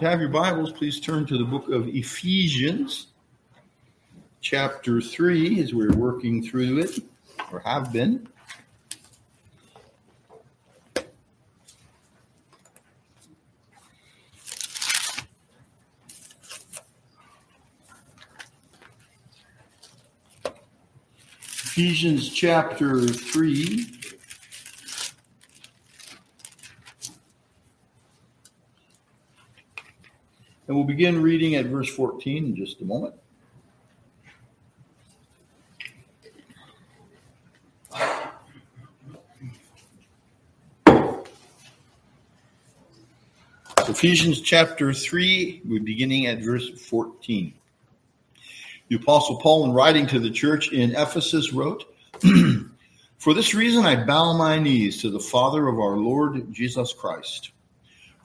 You have your Bibles, please turn to the book of Ephesians, chapter 3, as we're working through it, or have been. Ephesians chapter 3. And we'll begin reading at verse 14 in just a moment. Ephesians chapter 3, we're beginning at verse 14. The Apostle Paul, in writing to the church in Ephesus, wrote, For this reason I bow my knees to the Father of our Lord Jesus Christ,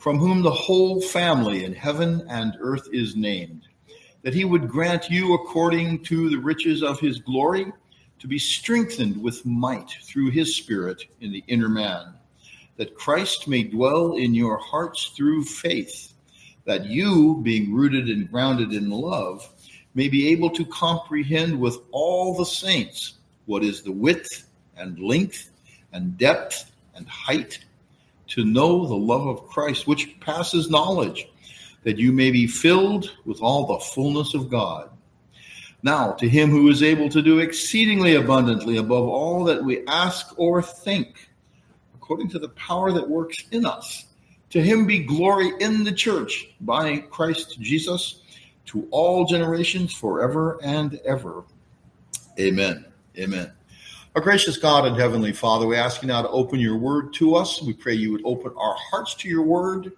from whom the whole family in heaven and earth is named, that he would grant you, according to the riches of his glory, to be strengthened with might through his Spirit in the inner man, that Christ may dwell in your hearts through faith, that you, being rooted and grounded in love, may be able to comprehend with all the saints what is the width and length and depth and height, to know the love of Christ, which passes knowledge, that you may be filled with all the fullness of God. Now, to him who is able to do exceedingly abundantly above all that we ask or think, according to the power that works in us, to him be glory in the church by Christ Jesus to all generations forever and ever. Amen. Amen. Our gracious God and Heavenly Father, we ask you now to open your word to us. We pray you would open our hearts to your word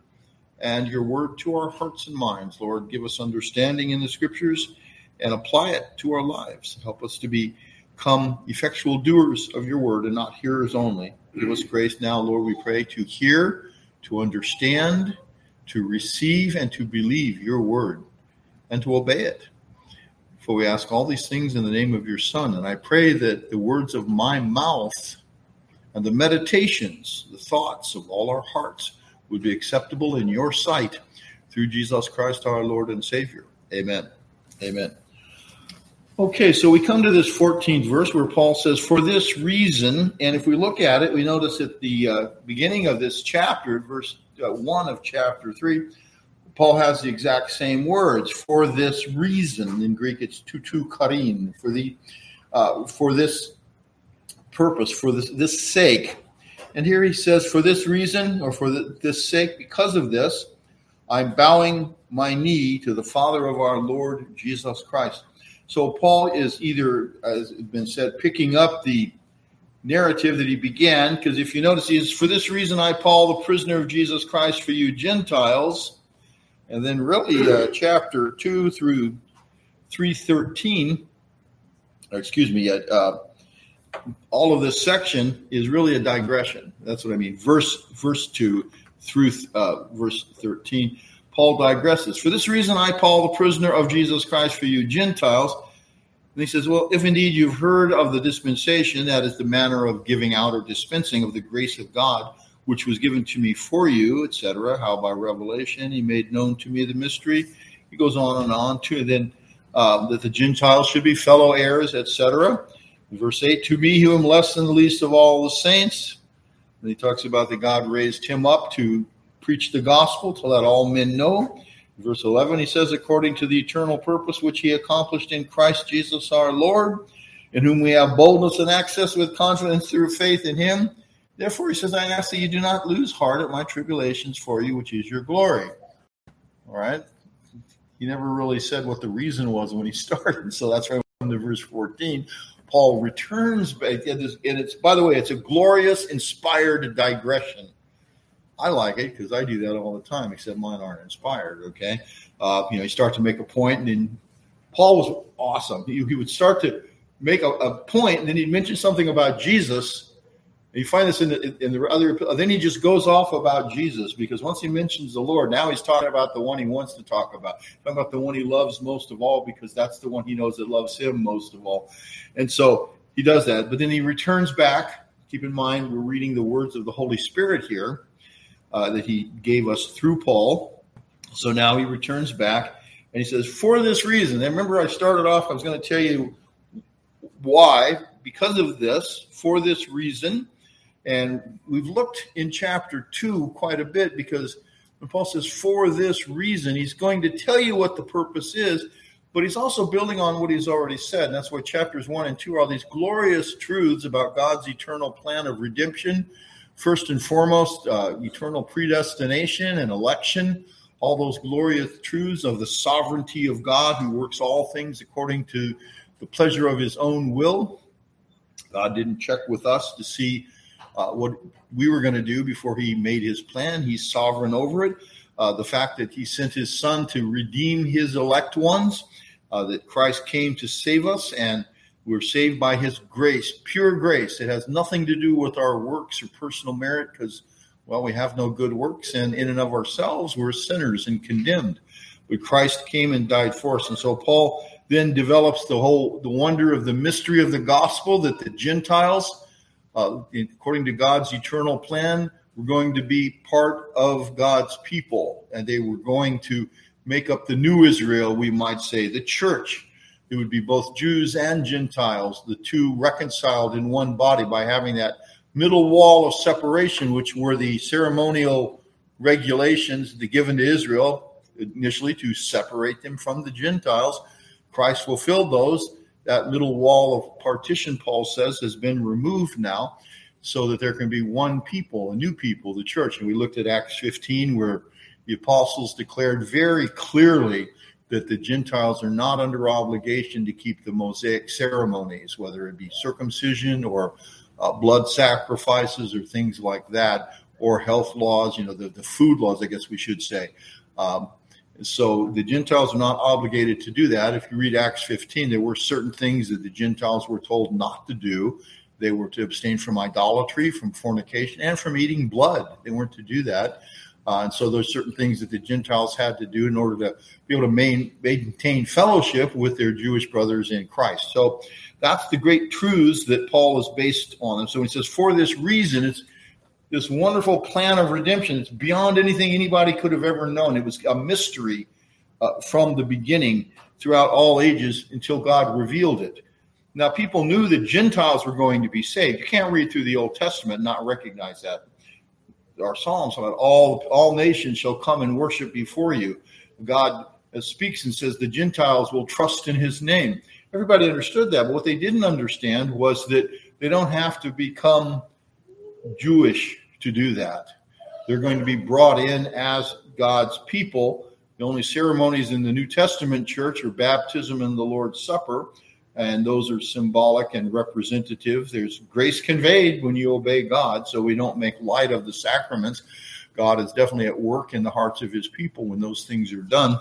and your word to our hearts and minds. Lord, give us understanding in the scriptures and apply it to our lives. Help us to become effectual doers of your word and not hearers only. Give us grace now, Lord, we pray, to hear, to understand, to receive, and to believe your word and to obey it. For we ask all these things in the name of your Son. And I pray that the words of my mouth and the meditations, the thoughts of all our hearts would be acceptable in your sight through Jesus Christ our Lord and Savior. Amen. Amen. Okay, so we come to this 14th verse where Paul says, For this reason, and if we look at it, we notice at the uh, beginning of this chapter, verse uh, 1 of chapter 3, Paul has the exact same words for this reason. In Greek, it's toutou charin for the uh, for this purpose, for this this sake. And here he says, for this reason, or for the, this sake, because of this, I'm bowing my knee to the Father of our Lord Jesus Christ. So Paul is either, as has been said, picking up the narrative that he began, because if you notice, he is for this reason I, Paul, the prisoner of Jesus Christ, for you Gentiles and then, really, uh, chapter 2 through 313, or excuse me, uh, all of this section is really a digression. That's what I mean. Verse, verse 2 through uh, verse 13, Paul digresses. For this reason, I, Paul, the prisoner of Jesus Christ for you Gentiles. And he says, Well, if indeed you've heard of the dispensation, that is the manner of giving out or dispensing of the grace of God which was given to me for you, etc. How by revelation he made known to me the mystery. He goes on and on to then uh, that the Gentiles should be fellow heirs, etc. Verse 8, to me who am less than the least of all the saints. And he talks about that God raised him up to preach the gospel, to let all men know. Verse 11, he says, according to the eternal purpose which he accomplished in Christ Jesus our Lord, in whom we have boldness and access with confidence through faith in him Therefore, he says, I ask that you do not lose heart at my tribulations for you, which is your glory. All right. He never really said what the reason was when he started. So that's come to verse 14. Paul returns back, and it's, by the way, it's a glorious, inspired digression. I like it because I do that all the time, except mine aren't inspired. Okay, uh, you know, you start to make a point, and then Paul was awesome. He, he would start to make a, a point, and then he'd mention something about Jesus, you find this in the, in the other. Then he just goes off about Jesus because once he mentions the Lord, now he's talking about the one he wants to talk about, talking about the one he loves most of all because that's the one he knows that loves him most of all. And so he does that. But then he returns back. Keep in mind, we're reading the words of the Holy Spirit here uh, that he gave us through Paul. So now he returns back and he says, For this reason. And remember, I started off, I was going to tell you why. Because of this, for this reason. And we've looked in chapter two quite a bit because when Paul says, For this reason, he's going to tell you what the purpose is but he's also building on what he's already said. And that's why chapters one and two are all these glorious truths about God's eternal plan of redemption. First and foremost, uh, eternal predestination and election, all those glorious truths of the sovereignty of God who works all things according to the pleasure of his own will. God didn't check with us to see uh, what we were going to do before he made his plan. He's sovereign over it. Uh, the fact that he sent his son to redeem his elect ones uh, that Christ came to save us, and we're saved by His grace, pure grace. It has nothing to do with our works or personal merit, because well, we have no good works, and in and of ourselves, we're sinners and condemned. But Christ came and died for us, and so Paul then develops the whole the wonder of the mystery of the gospel that the Gentiles, uh, according to God's eternal plan, were going to be part of God's people, and they were going to make up the new Israel, we might say, the church. It would be both Jews and Gentiles, the two reconciled in one body by having that middle wall of separation, which were the ceremonial regulations given to Israel initially to separate them from the Gentiles. Christ fulfilled those. That little wall of partition, Paul says, has been removed now so that there can be one people, a new people, the church. And we looked at Acts 15, where the apostles declared very clearly that the Gentiles are not under obligation to keep the Mosaic ceremonies, whether it be circumcision or uh, blood sacrifices or things like that, or health laws, you know, the, the food laws, I guess we should say. Um, so the Gentiles are not obligated to do that. If you read Acts 15, there were certain things that the Gentiles were told not to do. They were to abstain from idolatry, from fornication, and from eating blood. They weren't to do that. Uh, and so there's certain things that the Gentiles had to do in order to be able to main, maintain fellowship with their Jewish brothers in Christ. So that's the great truths that Paul is based on. And so he says, for this reason, it's this wonderful plan of redemption. It's beyond anything anybody could have ever known. It was a mystery uh, from the beginning throughout all ages until God revealed it. Now, people knew that Gentiles were going to be saved. You can't read through the Old Testament and not recognize that our psalms about all all nations shall come and worship before you. God speaks and says the Gentiles will trust in His name. Everybody understood that, but what they didn't understand was that they don't have to become Jewish to do that. They're going to be brought in as God's people. The only ceremonies in the New Testament church are baptism and the Lord's Supper and those are symbolic and representative. There's grace conveyed when you obey God, so we don't make light of the sacraments. God is definitely at work in the hearts of his people when those things are done.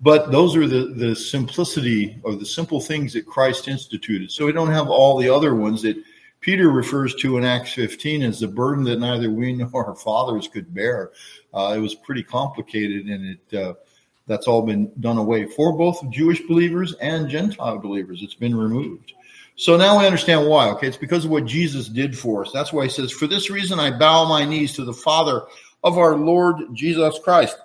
But those are the, the simplicity or the simple things that Christ instituted. So we don't have all the other ones that Peter refers to in Acts 15 as the burden that neither we nor our fathers could bear. Uh, it was pretty complicated and it, uh, that's all been done away for both Jewish believers and Gentile believers. It's been removed. So now we understand why. Okay, it's because of what Jesus did for us. That's why he says, For this reason I bow my knees to the Father of our Lord Jesus Christ.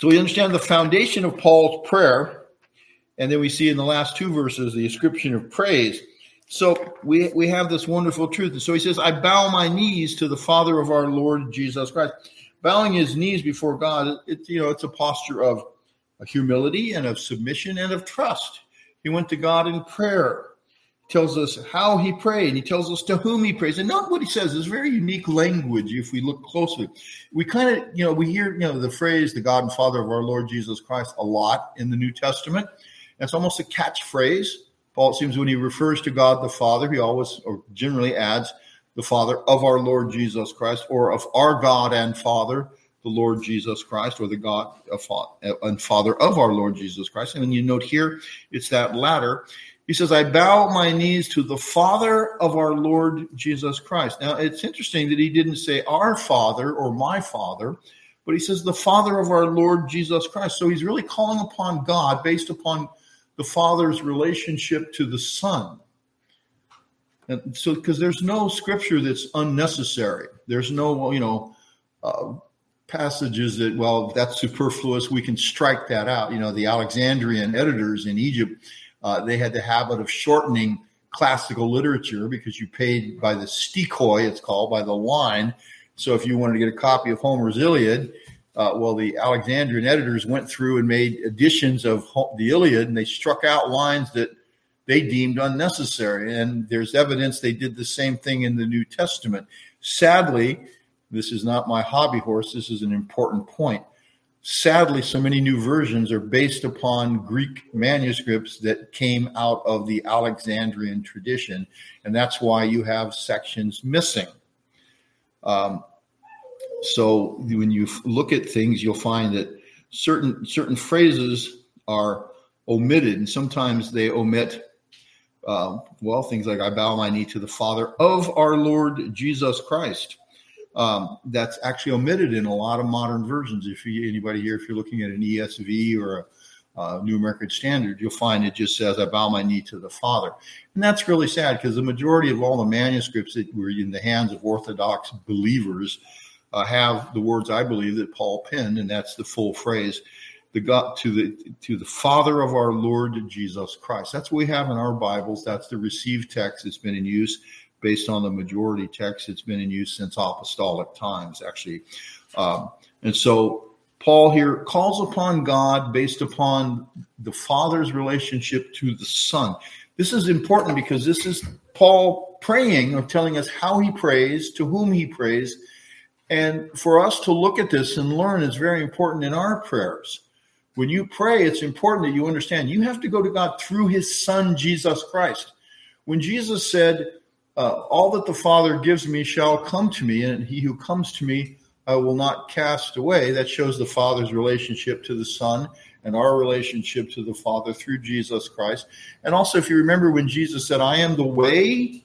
So we understand the foundation of Paul's prayer. And then we see in the last two verses the ascription of praise. So we, we have this wonderful truth. And so he says, I bow my knees to the Father of our Lord Jesus Christ bowing his knees before God, it's you know, it's a posture of humility and of submission and of trust. He went to God in prayer. He tells us how he prayed. He tells us to whom he prays. And not what he says is very unique language if we look closely. We kind of, you know, we hear, you know, the phrase, the God and Father of our Lord Jesus Christ, a lot in the New Testament. It's almost a catchphrase. Paul, it seems when he refers to God the Father, he always or generally adds, the Father of our Lord Jesus Christ, or of our God and Father, the Lord Jesus Christ, or the God and Father of our Lord Jesus Christ. And you note here, it's that latter. He says, I bow my knees to the Father of our Lord Jesus Christ. Now, it's interesting that he didn't say our Father or my Father, but he says the Father of our Lord Jesus Christ. So he's really calling upon God based upon the Father's relationship to the Son. And so, because there's no scripture that's unnecessary. There's no, you know, uh, passages that, well, that's superfluous. We can strike that out. You know, the Alexandrian editors in Egypt, uh, they had the habit of shortening classical literature because you paid by the stichoi, it's called, by the line. So if you wanted to get a copy of Homer's Iliad, uh, well, the Alexandrian editors went through and made editions of the Iliad, and they struck out lines that they deemed unnecessary. And there's evidence they did the same thing in the New Testament. Sadly, this is not my hobby horse. This is an important point. Sadly, so many new versions are based upon Greek manuscripts that came out of the Alexandrian tradition, and that's why you have sections missing. Um, so when you look at things, you'll find that certain certain phrases are omitted, and sometimes they omit. Uh, well, things like "I bow my knee to the Father of our Lord Jesus Christ." Um, that's actually omitted in a lot of modern versions. If you, anybody here, if you're looking at an ESV or a New American Standard, you'll find it just says, I bow my knee to the Father. And that's really sad because the majority of all the manuscripts that were in the hands of Orthodox believers uh, have the words I believe that Paul penned, and that's the full phrase, the God to the to the Father of our Lord Jesus Christ. That's what we have in our Bibles. That's the received text that's been in use based on the majority text that's been in use since apostolic times, actually. Um, and so Paul here calls upon God based upon the Father's relationship to the Son. This is important because this is Paul praying or telling us how he prays, to whom he prays. And for us to look at this and learn is very important in our prayers. When you pray, it's important that you understand you have to go to God through his Son, Jesus Christ. When Jesus said, uh, all that the Father gives me shall come to me, and he who comes to me I will not cast away. That shows the Father's relationship to the Son and our relationship to the Father through Jesus Christ. And also, if you remember when Jesus said, I am the way,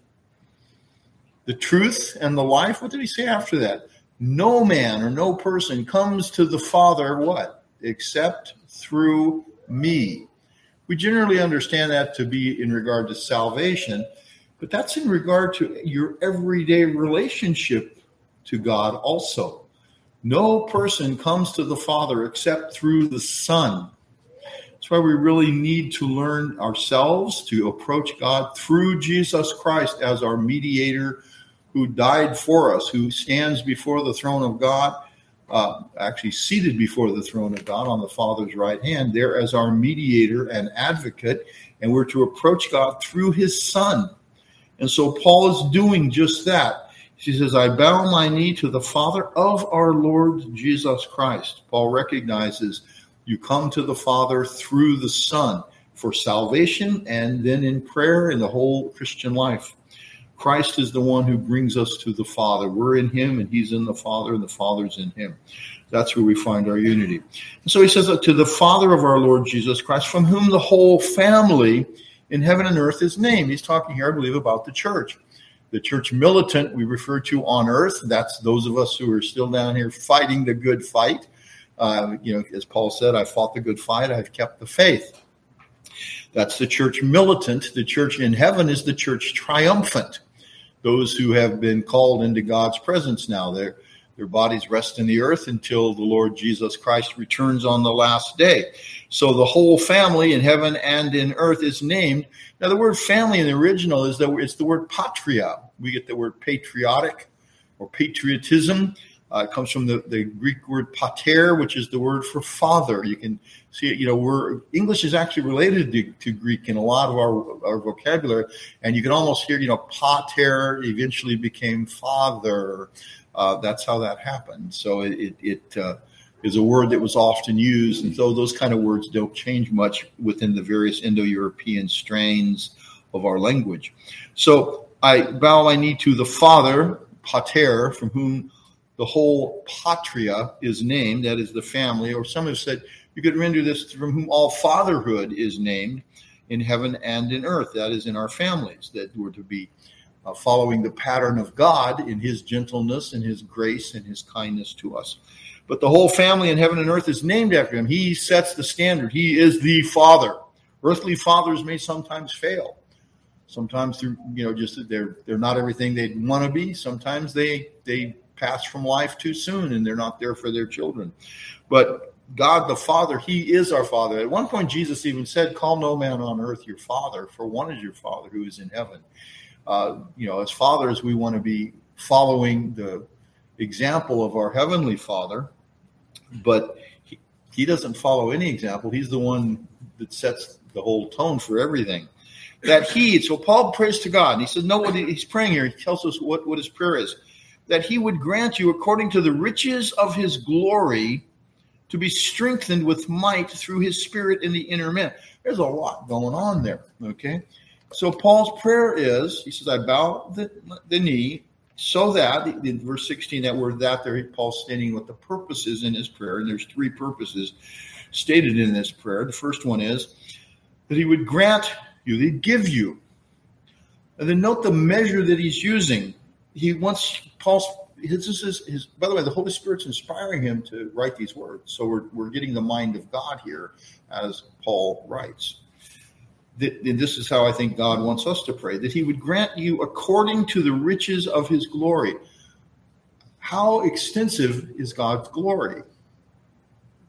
the truth, and the life, what did he say after that? No man or no person comes to the Father, what? Except through me. We generally understand that to be in regard to salvation but that's in regard to your everyday relationship to God also. No person comes to the Father except through the Son. That's why we really need to learn ourselves to approach God through Jesus Christ as our mediator who died for us, who stands before the throne of God, uh, actually seated before the throne of God on the Father's right hand, there as our mediator and advocate. And we're to approach God through his Son. And so Paul is doing just that. He says, I bow my knee to the Father of our Lord Jesus Christ. Paul recognizes you come to the Father through the Son for salvation and then in prayer in the whole Christian life. Christ is the one who brings us to the Father. We're in Him and He's in the Father and the Father's in Him. That's where we find our unity. And so he says, To the Father of our Lord Jesus Christ, from whom the whole family in heaven and earth is named. He's talking here, I believe, about the church. The church militant we refer to on earth. That's those of us who are still down here fighting the good fight. Uh, you know, as Paul said, I fought the good fight. I've kept the faith. That's the church militant. The church in heaven is the church triumphant. Those who have been called into God's presence now. They're their bodies rest in the earth until the Lord Jesus Christ returns on the last day. So the whole family in heaven and in earth is named. Now, the word family in the original is that it's the word patria. We get the word patriotic or patriotism. Uh, it comes from the, the Greek word pater, which is the word for father. You can see you know, we're English is actually related to, to Greek in a lot of our, our vocabulary, and you can almost hear, you know, pater eventually became father. Uh, that's how that happened. So it, it, uh, is a word that was often used, and so those kind of words don't change much within the various Indo-European strains of our language. So I bow my knee to the Father, Pater, from whom the whole patria is named, that is the family, or some have said you could render this from whom all fatherhood is named in heaven and in earth, that is in our families, that were to be uh, following the pattern of God in his gentleness and his grace and his kindness to us. But the whole family in heaven and earth is named after him. He sets the standard. He is the father. Earthly fathers may sometimes fail. Sometimes through, you know, just they're they're not everything they'd want to be. Sometimes they they pass from life too soon and they're not there for their children. But God the Father, He is our Father. At one point, Jesus even said, Call no man on earth your Father, for one is your Father who is in heaven. Uh, you know, as fathers, we want to be following the example of our Heavenly Father, but he, he doesn't follow any example. He's the one that sets the whole tone for everything. That he, so Paul prays to God, and he says, No, what he's praying here, he tells us what, what his prayer is that he would grant you, according to the riches of his glory, to be strengthened with might through his spirit in the inner man. There's a lot going on there, okay? So Paul's prayer is, he says, I bow the, the knee so that, in verse 16, that word that there, Paul's stating what the purpose is in his prayer, and there's three purposes stated in this prayer. The first one is that he would grant you, he'd give you. And then note the measure that he's using. He wants Paul's his, his, his, by the way, the Holy Spirit's inspiring him to write these words. So we're, we're getting the mind of God here as Paul writes. And this is how I think God wants us to pray that he would grant you according to the riches of his glory. How extensive is God's glory?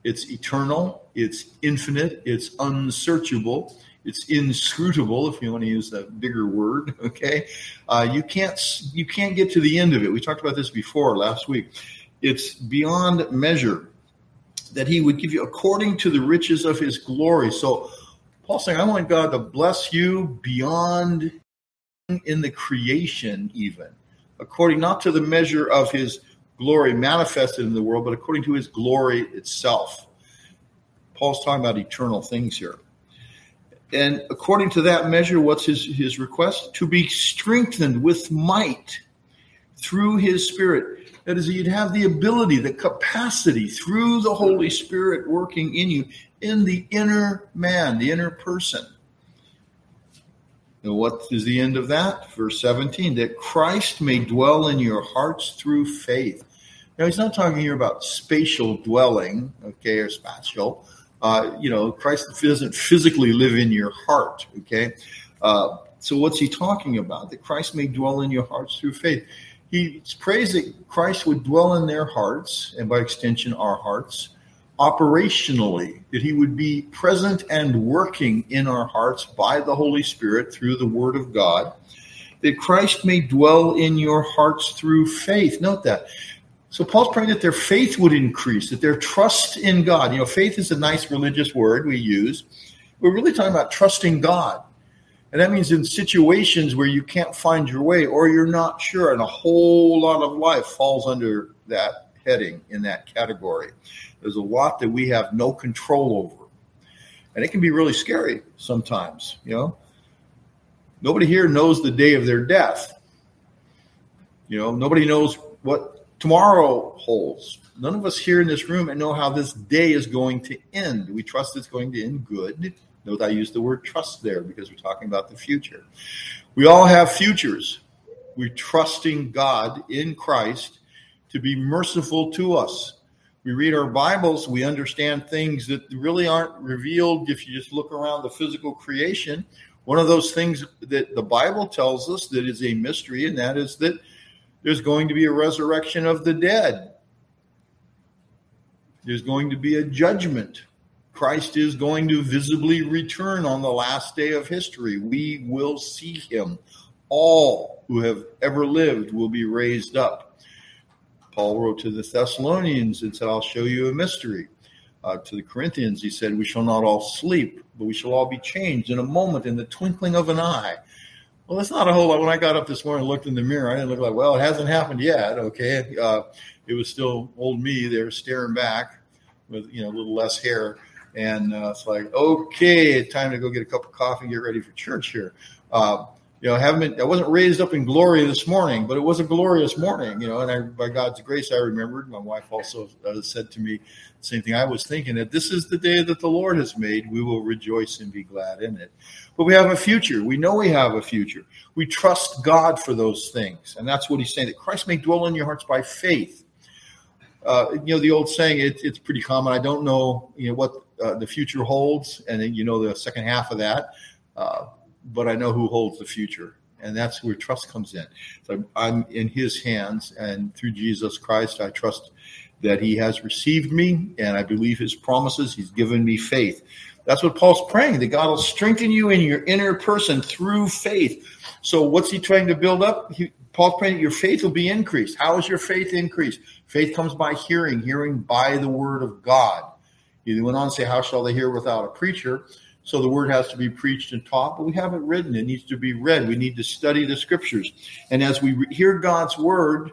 It's eternal, it's infinite, it's unsearchable, it's inscrutable if you want to use that bigger word okay? Uh, you can't you can't get to the end of it. We talked about this before last week. It's beyond measure that he would give you according to the riches of his glory. So paul's saying i want god to bless you beyond in the creation even according not to the measure of his glory manifested in the world but according to his glory itself. Paul's talking about eternal things here and according to that measure, what's his, his request? To be strengthened with might through his spirit. That is, you'd have the ability, the capacity through the Holy Spirit working in you in the inner man, the inner person. And what is the end of that? Verse 17 that Christ may dwell in your hearts through faith. Now, he's not talking here about spatial dwelling, okay, or spatial, uh, you know, Christ doesn't physically live in your heart. Okay. Uh, so what's he talking about? That Christ may dwell in your hearts through faith. He prays that Christ would dwell in their hearts, and by extension, our hearts, operationally, that he would be present and working in our hearts by the Holy Spirit through the Word of God, that Christ may dwell in your hearts through faith. Note that. So Paul's praying that their faith would increase, that their trust in God. You know, faith is a nice religious word we use. We're really talking about trusting God. And that means in situations where you can't find your way or you're not sure, and a whole lot of life falls under that heading in that category. There's a lot that we have no control over. And it can be really scary sometimes, you know. Nobody here knows the day of their death. You know, nobody knows what tomorrow holds. None of us here in this room know how this day is going to end. We trust it's going to end good. Note I use the word trust there because we're talking about the future. We all have futures. We're trusting God in Christ to be merciful to us. We read our Bibles, we understand things that really aren't revealed if you just look around the physical creation. One of those things that the Bible tells us that is a mystery, and that is that there's going to be a resurrection of the dead. There's going to be a judgment. Christ is going to visibly return on the last day of history. We will see him. All who have ever lived will be raised up. Paul wrote to the Thessalonians and said, I'll show you a mystery. Uh, to the Corinthians, he said, We shall not all sleep, but we shall all be changed in a moment, in the twinkling of an eye. Well, that's not a whole lot. When I got up this morning and looked in the mirror, I didn't look like, well, it hasn't happened yet. Okay. Uh, it was still old me there staring back with, you know, a little less hair. And uh, it's like, okay, time to go get a cup of coffee get ready for church here. Uh, you know, I haven't been, I wasn't raised up in glory this morning, but it was a glorious morning, you know, and I, by God's grace, I remembered. My wife also uh, said to me the same thing I was thinking that this is the day that the Lord has made. We will rejoice and be glad in it. But we have a future. We know we have a future. We trust God for those things. And that's what he's saying that Christ may dwell in your hearts by faith. Uh, you know, the old saying, it, it's pretty common. I don't know, you know, what uh, the future holds. And you know, the second half of that. But I know who holds the future, And that's where trust comes in. So I'm in his hands, and through Jesus Christ, I trust that he has received me, and I believe his promises. He's given me faith. That's what Paul's praying, that God will strengthen you in your inner person through faith. So what's he trying to build up? He, Paul's praying that your faith will be increased. How is your faith increased? Faith comes by hearing, hearing by the word of God. He went on to say, How shall they hear without a preacher? So the word has to be preached and taught, but we have it written. It needs to be read. We need to study the scriptures. And as we hear God's word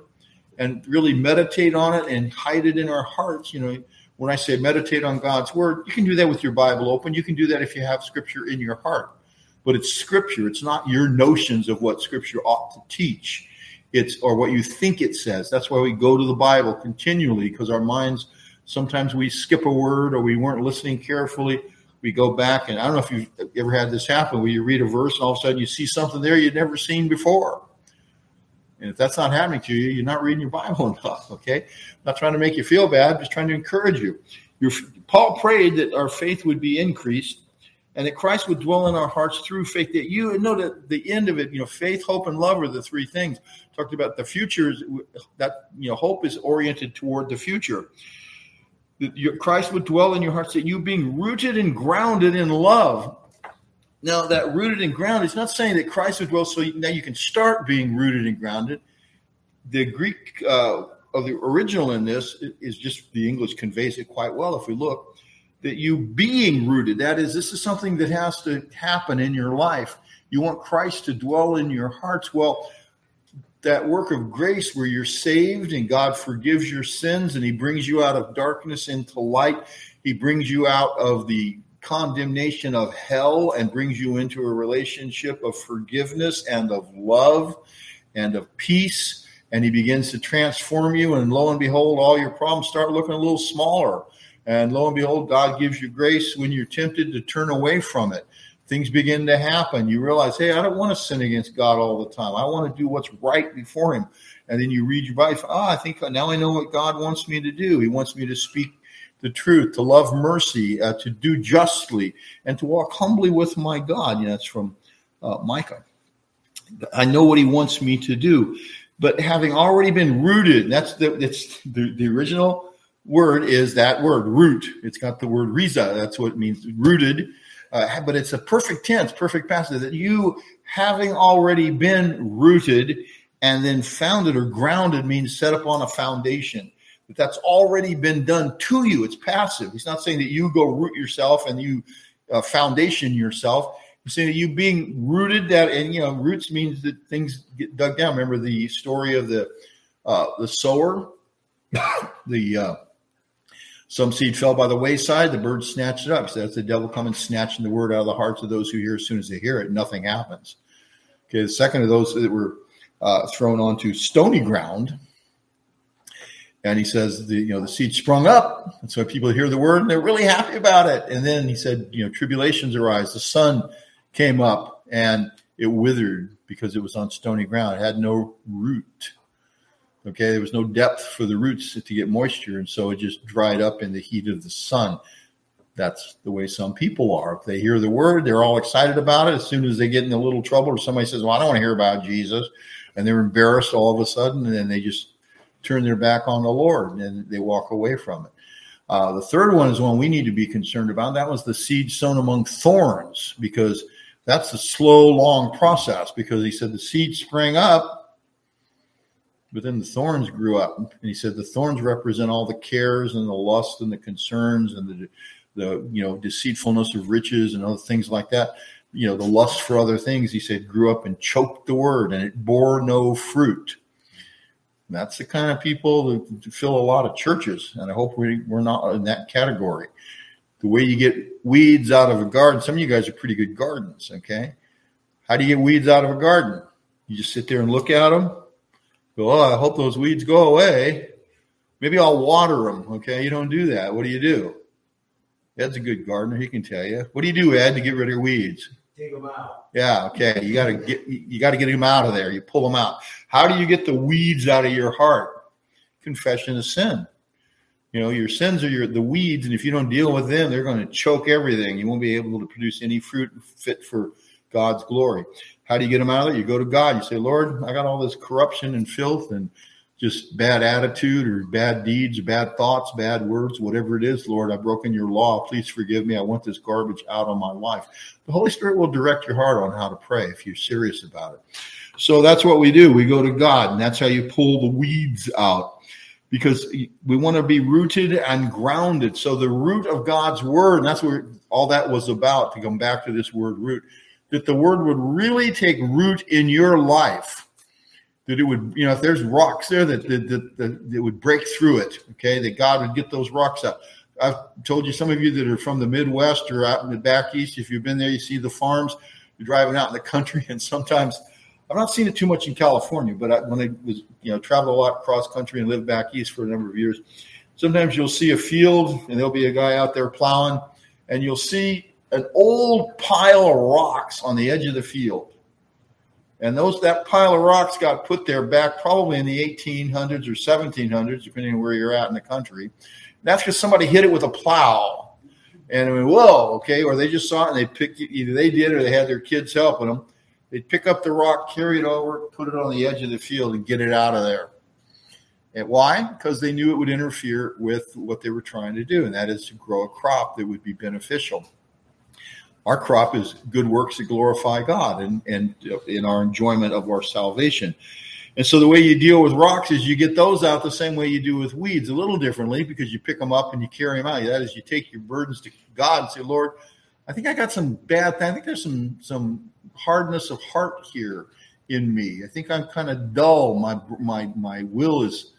and really meditate on it and hide it in our hearts, you know, when I say meditate on God's word, you can do that with your Bible open. You can do that if you have scripture in your heart. But it's scripture. It's not your notions of what scripture ought to teach. It's or what you think it says. That's why we go to the Bible continually because our minds sometimes we skip a word or we weren't listening carefully we go back and I don't know if you've ever had this happen where you read a verse and all of a sudden you see something there you'd never seen before. And if that's not happening to you, you're not reading your Bible enough. Okay, I'm not trying to make you feel bad, just trying to encourage you. Your, Paul prayed that our faith would be increased and that Christ would dwell in our hearts through faith. That you know that the end of it, you know, faith, hope, and love are the three things. Talked about the futures. That you know, hope is oriented toward the future that your, Christ would dwell in your hearts, that you being rooted and grounded in love. Now, that rooted and grounded is not saying that Christ would dwell so now you can start being rooted and grounded. The Greek uh, of the original in this is just the English conveys it quite well if we look. That you being rooted, that is, this is something that has to happen in your life. You want Christ to dwell in your hearts. Well, that work of grace where you're saved and God forgives your sins and he brings you out of darkness into light. He brings you out of the condemnation of hell and brings you into a relationship of forgiveness and of love and of peace. And he begins to transform you. And lo and behold, all your problems start looking a little smaller. And lo and behold, God gives you grace when you're tempted to turn away from it things begin to happen. You realize, hey, I don't want to sin against God all the time. I want to do what's right before Him. And then you read your Bible. Oh, I think now I know what God wants me to do. He wants me to speak the truth, to love mercy, uh, to do justly, and to walk humbly with my God. You know, that's from uh, Micah. I know what He wants me to do, but having already been rooted, that's the that's the, the original word is that word root. It's got the word riza. That's what it means, rooted uh, but it's a perfect tense, perfect passive that you having already been rooted and then founded or grounded means set up on a foundation. But that's already been done to you. It's passive. He's not saying that you go root yourself and you uh, foundation yourself. He's saying you being rooted that, and you know, roots means that things get dug down. Remember the story of the uh, the sower, the uh, some seed fell by the wayside, the birds snatched it up. So that's the devil coming snatching the word out of the hearts of those who hear as soon as they hear it. Nothing happens. Okay, the second of those that were uh, thrown onto stony ground. And he says the you know the seed sprung up, and so people hear the word and they're really happy about it. And then he said, you know, tribulations arise. The sun came up and it withered because it was on stony ground. It had no root. Okay, there was no depth for the roots to get moisture, and so it just dried up in the heat of the sun. That's the way some people are. If they hear the word, they're all excited about it. As soon as they get in a little trouble, or somebody says, "Well, I don't want to hear about Jesus," and they're embarrassed all of a sudden, and then they just turn their back on the Lord and they walk away from it. Uh, the third one is one we need to be concerned about. That was the seed sown among thorns, because that's a slow, long process. Because he said the seed sprang up but then the thorns grew up, and he said the thorns represent all the cares and the lust and the concerns and the the you know deceitfulness of riches and other things like that. You know the lust for other things. He said grew up and choked the word, and it bore no fruit. And that's the kind of people that fill a lot of churches, and I hope we, we're not in that category. The way you get weeds out of a garden, some of you guys are pretty good gardens, okay? How do you get weeds out of a garden? You just sit there and look at them oh, I hope those weeds go away. Maybe I'll water them. Okay. You don't do that. What do you do? Ed's a good gardener. He can tell you. What do you do, Ed, to get rid of weeds? Take them out. Yeah. Okay. You got to get, you got to get them out of there. You pull them out. How do you get the weeds out of your heart? Confession of sin. You know, your sins are your the weeds, and if you don't deal with them, they're going to choke everything. You won't be able to produce any fruit fit for God's glory. How do you get them out of it? You go to God. You say, Lord, I got all this corruption and filth and just bad attitude or bad deeds, bad thoughts, bad words, whatever it is, Lord, I've broken your law. Please forgive me. I want this garbage out of my life. The Holy Spirit will direct your heart on how to pray if you're serious about it. So that's what we do. We go to God, and that's how you pull the weeds out because we want to be rooted and grounded. So the root of God's word, and that's what all that was about to come back to this word root, that the word would really take root in your life that it would, you know, if there's rocks there, that, that, that, that it would break through it. Okay, that God would get those rocks out. I've told you, some of you that are from the Midwest or out in the back east, if you've been there, you see the farms. You're driving out in the country, and sometimes I've not seen it too much in California, but I, when I was, you know, traveled a lot cross country and lived back east for a number of years, sometimes you'll see a field and there'll be a guy out there plowing, and you'll see an old pile of rocks on the edge of the field and those that pile of rocks got put there back probably in the 1800s or 1700s, depending on where you're at in the country. That's because somebody hit it with a plow, and I mean, whoa, okay, or they just saw it and they picked it. Either they did or they had their kids helping them. They'd pick up the rock, carry it over, put it on the edge of the field, and get it out of there. And why? Because they knew it would interfere with what they were trying to do, and that is to grow a crop that would be beneficial our crop is good works that glorify God and, and in our enjoyment of our salvation. And so the way you deal with rocks is you get those out the same way you do with weeds, a little differently because you pick them up and you carry them out. That is, you take your burdens to God and say, Lord, I think I got some bad. I think there's some some hardness of heart here in me. I think I'm kind of dull. My my my will is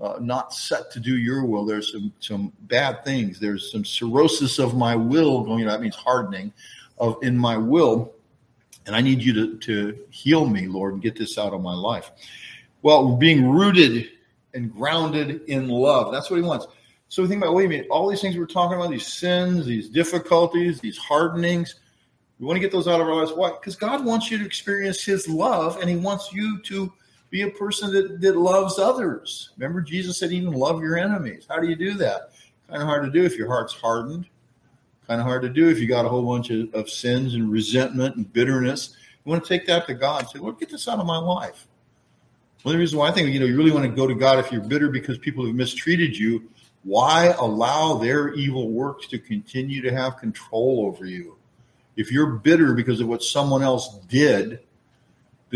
uh, not set to do your will. There's some some bad things. There's some cirrhosis of my will going. That means hardening of in my will, and I need you to to heal me, Lord, and get this out of my life. Well, being rooted and grounded in love. That's what He wants. So we think about wait a minute, all these things we're talking about, these sins, these difficulties, these hardenings. We want to get those out of our lives. Why? Because God wants you to experience His love, and He wants you to be a person that, that loves others. Remember, Jesus said, even love your enemies. How do you do that? Kind of hard to do if your heart's hardened. Kind of hard to do if you got a whole bunch of, of sins and resentment and bitterness. You want to take that to God and say, Lord, get this out of my life. One of the reasons why I think you know you really want to go to God if you're bitter because people have mistreated you. Why allow their evil works to continue to have control over you? If you're bitter because of what someone else did,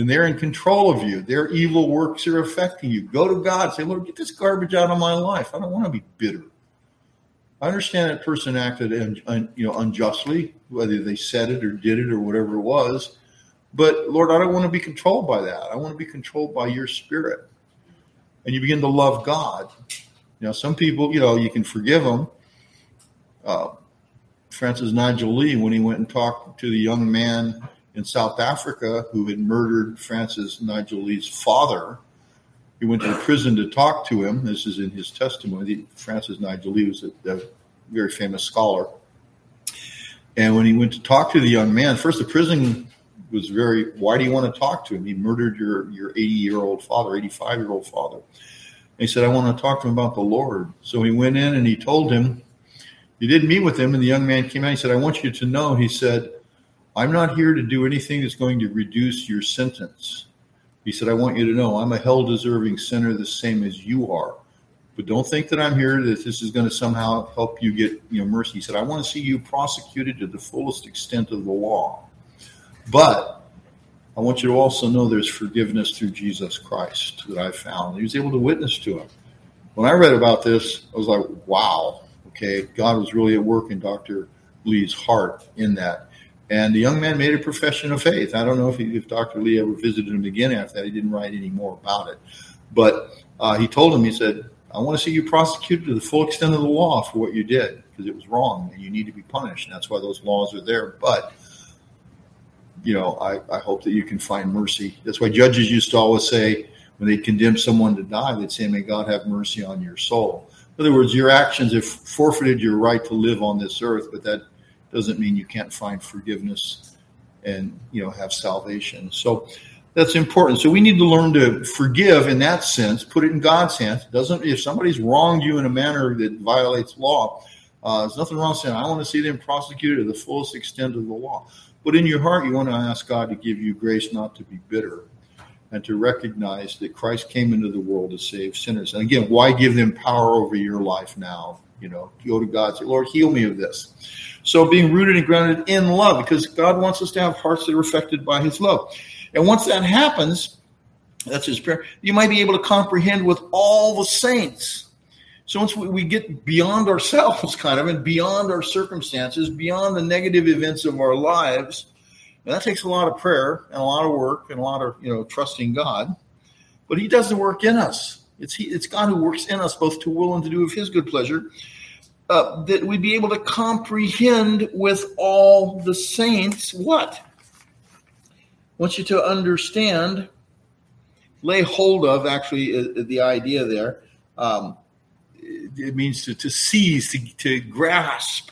then they're in control of you. Their evil works are affecting you. Go to God. Say, Lord, get this garbage out of my life. I don't want to be bitter. I understand that person acted un, un, you know unjustly, whether they said it or did it or whatever it was. But Lord, I don't want to be controlled by that. I want to be controlled by your spirit. And you begin to love God. You know, some people, you know, you can forgive them. Uh, Francis Nigel Lee, when he went and talked to the young man in South Africa who had murdered Francis Nigel Lee's father. He went to the prison to talk to him. This is in his testimony. Francis Nigel Lee was a, a very famous scholar. And when he went to talk to the young man, first the prison was very, why do you want to talk to him? He murdered your, your 80 year old father, 85 year old father. And he said, I want to talk to him about the Lord. So he went in and he told him, he did meet with him. And the young man came out. He said, I want you to know, he said, I'm not here to do anything that's going to reduce your sentence. He said, I want you to know I'm a hell deserving sinner the same as you are. But don't think that I'm here that this is going to somehow help you get you know mercy. He said, I want to see you prosecuted to the fullest extent of the law. But I want you to also know there's forgiveness through Jesus Christ that I found. He was able to witness to him. When I read about this, I was like, wow, okay, God was really at work in Dr. Lee's heart in that. And the young man made a profession of faith. I don't know if, he, if Dr. Lee ever visited him again after that. He didn't write any more about it. But uh, he told him, he said, I want to see you prosecuted to the full extent of the law for what you did because it was wrong and you need to be punished. And that's why those laws are there. But, you know, I, I hope that you can find mercy. That's why judges used to always say, when they condemn someone to die, they'd say, May God have mercy on your soul. In other words, your actions have forfeited your right to live on this earth, but that doesn't mean you can't find forgiveness and you know have salvation. So that's important. So we need to learn to forgive in that sense, put it in God's hands. Doesn't if somebody's wronged you in a manner that violates law, Uh, there's nothing wrong saying, I want to see them prosecuted to the fullest extent of the law. But in your heart, you want to ask God to give you grace not to be bitter and to recognize that Christ came into the world to save sinners. And again, why give them power over your life now? You know, go to God, say, Lord, heal me of this. So being rooted and grounded in love, because God wants us to have hearts that are affected by his love. And once that happens, that's his prayer, you might be able to comprehend with all the saints. So once we get beyond ourselves, kind of, and beyond our circumstances, beyond the negative events of our lives, and that takes a lot of prayer and a lot of work and a lot of you know trusting God. But He does the work in us. It's he, it's God who works in us both to will and to do of His good pleasure uh, that we be able to comprehend with all the saints what? I want you to understand, lay hold of actually uh, the idea there. Um, it means to, to seize, to, to grasp,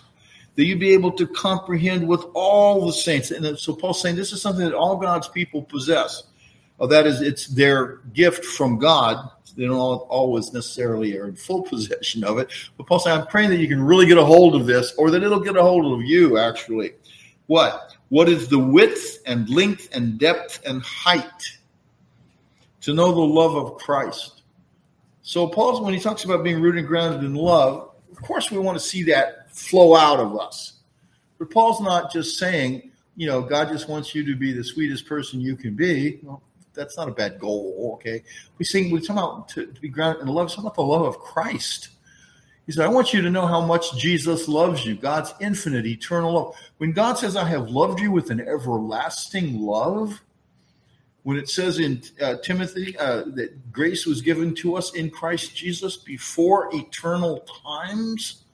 that you be able to comprehend with all the saints. And so Paul's saying this is something that all God's people possess. Well, that is, it's their gift from God they don't always necessarily are in full possession of it. But Paul said, I'm praying that you can really get a hold of this or that it'll get a hold of you, actually. What? What is the width and length and depth and height? To know the love of Christ. So, Paul's, when he talks about being rooted and grounded in love, of course, we want to see that flow out of us. But Paul's not just saying, you know, God just wants you to be the sweetest person you can be. Well, that's not a bad goal. Okay, we sing we talk about to, to be grounded in love. Talk about the love of Christ. He said, I want you to know how much Jesus loves you, God's infinite, eternal love. When God says, I have loved you with an everlasting love, when it says in uh, Timothy uh, that grace was given to us in Christ Jesus before eternal times,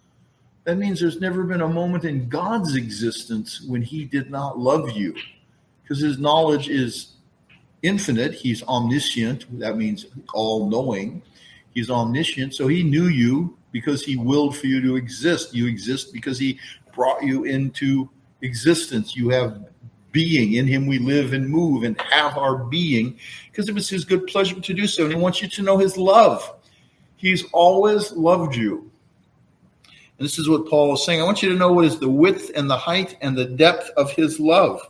that means there's never been a moment in God's existence when he did not love you because his knowledge is infinite. He's omniscient. That means all knowing. He's omniscient. So he knew you because he willed for you to exist. You exist because he brought you into existence. You have being. In him we live and move and have our being because it was his good pleasure to do so. And he wants you to know his love. He's always loved you. And this is what Paul is saying. I want you to know what is the width and the height and the depth of his love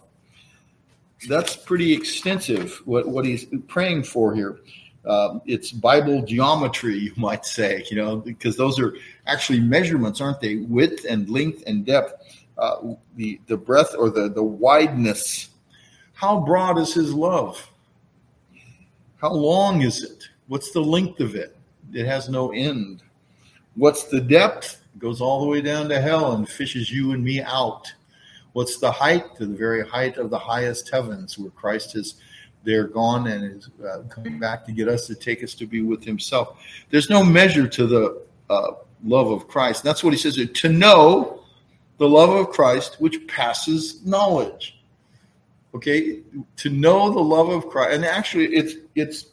that's pretty extensive what, what he's praying for here. Um, it's Bible geometry, you might say, you know, because those are actually measurements, aren't they? Width and length and depth, uh, the the breadth or the the wideness. How broad is His love? How long is it? What's the length of it? It has no end. What's the depth? It goes all the way down to hell and fishes you and me out. What's the height? To the very height of the highest heavens, where Christ is there gone and is uh, coming back to get us to take us to be with Himself. There's no measure to the uh, love of Christ. That's what He says to know the love of Christ, which passes knowledge. Okay, to know the love of Christ, and actually, it's it's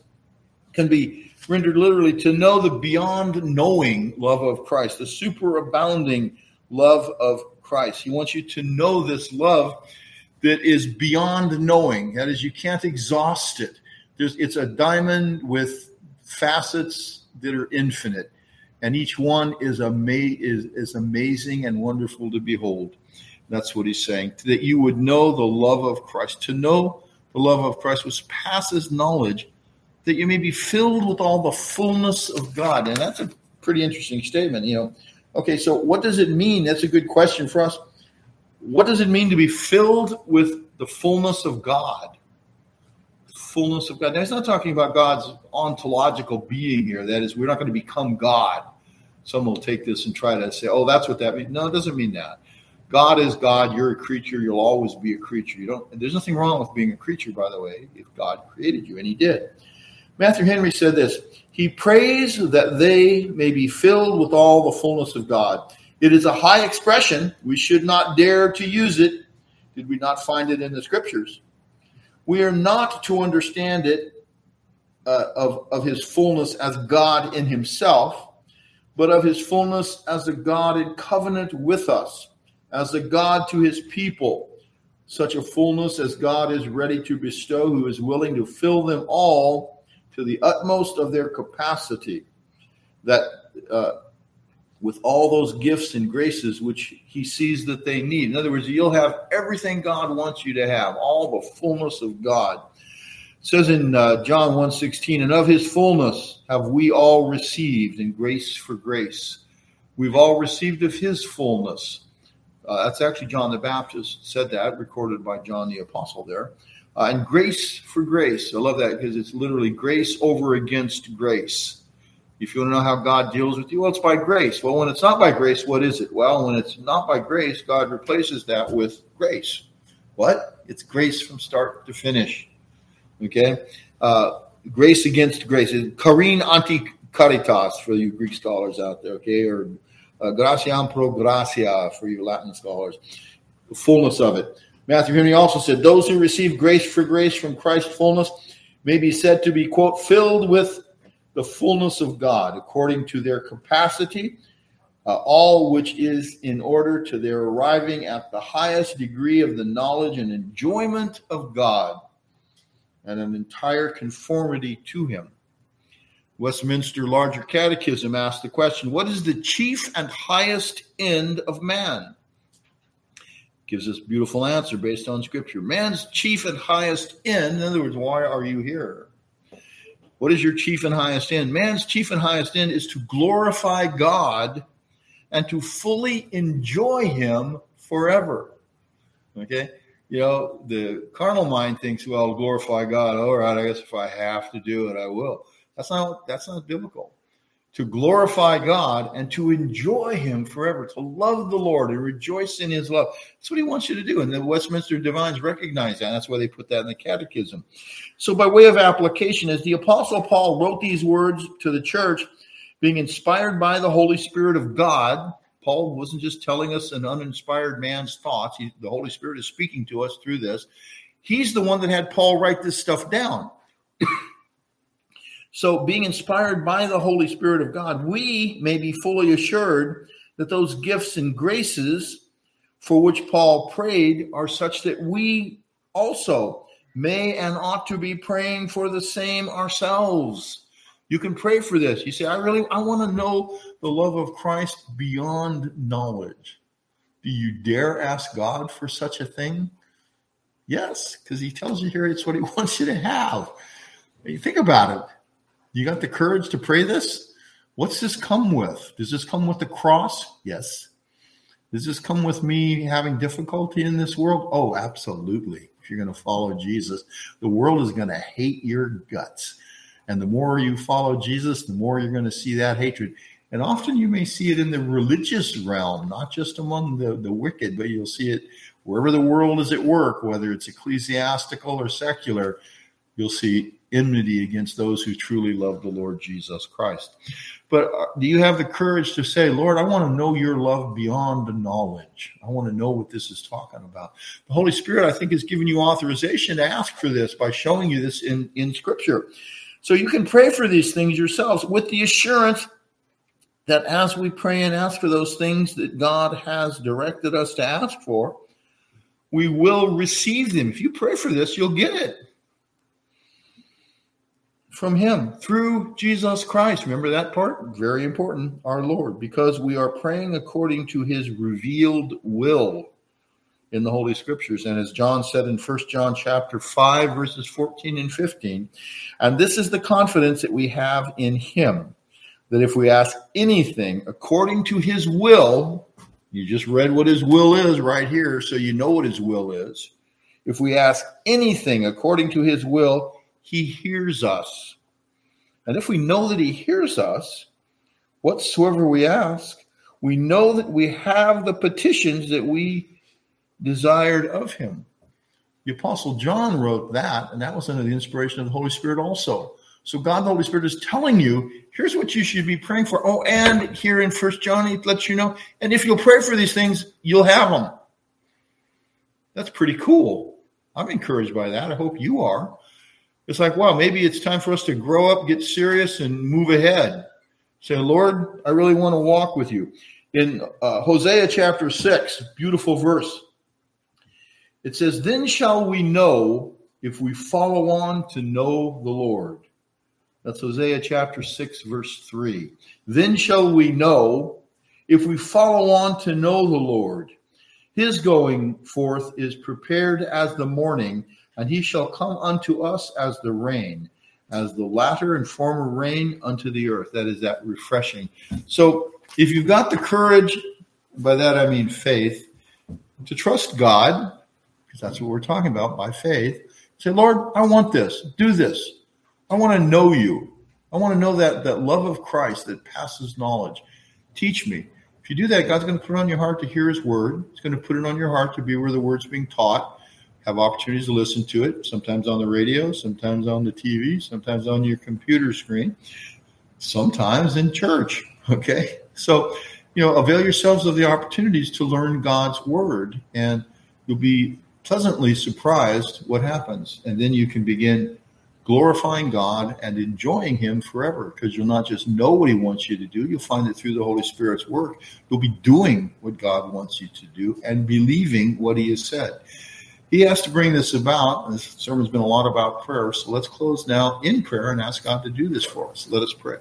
can be rendered literally to know the beyond knowing love of Christ, the superabounding love of Christ. He wants you to know this love that is beyond knowing. That is, you can't exhaust it. There's, it's a diamond with facets that are infinite, and each one is, ama- is, is amazing and wonderful to behold. That's what he's saying. That you would know the love of Christ. To know the love of Christ which passes knowledge, that you may be filled with all the fullness of God. And that's a pretty interesting statement. You know, Okay, so what does it mean? That's a good question for us. What does it mean to be filled with the fullness of God? Fullness of God. Now, he's not talking about God's ontological being here. That is, we're not going to become God. Some will take this and try to say, oh, that's what that means. No, it doesn't mean that. God is God. You're a creature. You'll always be a creature. You don't. There's nothing wrong with being a creature, by the way, if God created you, and He did. Matthew Henry said this He prays that they may be filled with all the fullness of God. It is a high expression. We should not dare to use it. Did we not find it in the scriptures? We are not to understand it uh, of, of his fullness as God in himself, but of his fullness as a God in covenant with us, as a God to his people, such a fullness as God is ready to bestow, who is willing to fill them all to the utmost of their capacity. That uh, with all those gifts and graces which he sees that they need. In other words, you'll have everything God wants you to have, all the fullness of God. It says in uh, John 1:16, and of his fullness have we all received in grace for grace. We've all received of his fullness. Uh, that's actually John the Baptist said that, recorded by John the Apostle there. Uh, and grace for grace. I love that because it's literally grace over against grace. If you want to know how God deals with you, well, it's by grace. Well, when it's not by grace, what is it? Well, when it's not by grace, God replaces that with grace. What? It's grace from start to finish. Okay? Uh, grace against grace. Charis anti charitos for you Greek scholars out there, okay? Or uh, gratiam pro gratia for you Latin scholars. The fullness of it. Matthew Henry also said, Those who receive grace for grace from Christ's fullness may be said to be, quote, filled with the fullness of God according to their capacity, uh, all which is in order to their arriving at the highest degree of the knowledge and enjoyment of God and an entire conformity to Him. Westminster Larger Catechism asks the question What is the chief and highest end of man? Gives us beautiful answer based on Scripture. Man's chief and highest end, in other words, why are you here? What is your chief and highest end? Man's chief and highest end is to glorify God and to fully enjoy Him forever. Okay? You know, the carnal mind thinks, well, glorify God. All right, I guess if I have to do it, I will. That's not that's not biblical to glorify God and to enjoy Him forever, to love the Lord and rejoice in His love. That's what He wants you to do. And the Westminster Divines recognize that. That's why they put that in the Catechism. So, by way of application, as the Apostle Paul wrote these words to the church, being inspired by the Holy Spirit of God, Paul wasn't just telling us an uninspired man's thoughts. He, the Holy Spirit is speaking to us through this. He's the one that had Paul write this stuff down. So, being inspired by the Holy Spirit of God, we may be fully assured that those gifts and graces for which Paul prayed are such that we also may and ought to be praying for the same ourselves. You can pray for this. You say, I really I want to know the love of Christ beyond knowledge. Do you dare ask God for such a thing? Yes, because he tells you here it's what he wants you to have. You think about it. You got the courage to pray this? What's this come with? Does this come with the cross? Yes. Does this come with me having difficulty in this world? Oh, absolutely. If you're going to follow Jesus, the world is going to hate your guts. And the more you follow Jesus, the more you're going to see that hatred. And often you may see it in the religious realm, not just among the, the wicked, but you'll see it wherever the world is at work, whether it's ecclesiastical or secular, you'll see enmity against those who truly love the Lord Jesus Christ. But uh, do you have the courage to say, Lord, I want to know your love beyond the knowledge? I want to know what this is talking about. The Holy Spirit, I think, has given you authorization to ask for this by showing you this in, in Scripture. So you can pray for these things yourselves with the assurance that as we pray and ask for those things that God has directed us to ask for, we will receive them. If you pray for this, you'll get it from him through Jesus Christ. Remember that part? Very important, our Lord, because we are praying according to his revealed will in the Holy Scriptures. And as John said in First John chapter 5, verses 14 and 15, and this is the confidence that we have in him, that if we ask anything according to his will, you just read what his will is right here, so you know what his will is. If we ask anything according to his will, he hears us. And if we know that he hears us, whatsoever we ask, we know that we have the petitions that we desired of him. The Apostle John wrote that, and that was under the inspiration of the Holy Spirit also. So God the Holy Spirit is telling you, here's what you should be praying for. Oh, and here in First John, he lets you know, and if you'll pray for these things, you'll have them. That's pretty cool. I'm encouraged by that. I hope you are it's like, wow, maybe it's time for us to grow up, get serious, and move ahead. Say, Lord, I really want to walk with you. In uh, Hosea chapter 6, beautiful verse, it says, Then shall we know if we follow on to know the Lord. That's Hosea chapter 6, verse 3. Then shall we know if we follow on to know the Lord. His going forth is prepared as the morning, and he shall come unto us as the rain, as the latter and former rain unto the earth. That is that refreshing. So if you've got the courage, by that I mean faith, to trust God, because that's what we're talking about by faith, say, Lord, I want this, do this. I want to know you. I want to know that, that love of Christ that passes knowledge. Teach me. If you do that, God's going to put it on your heart to hear His word. He's going to put it on your heart to be where the word's being taught. Have opportunities to listen to it, sometimes on the radio, sometimes on the TV, sometimes on your computer screen, sometimes in church. Okay. So, you know, avail yourselves of the opportunities to learn God's word, and you'll be pleasantly surprised what happens. And then you can begin glorifying God and enjoying Him forever because you'll not just know what He wants you to do, you'll find that through the Holy Spirit's work, you'll be doing what God wants you to do and believing what He has said. He has to bring this about. This sermon's been a lot about prayer, so let's close now in prayer and ask God to do this for us. Let us pray.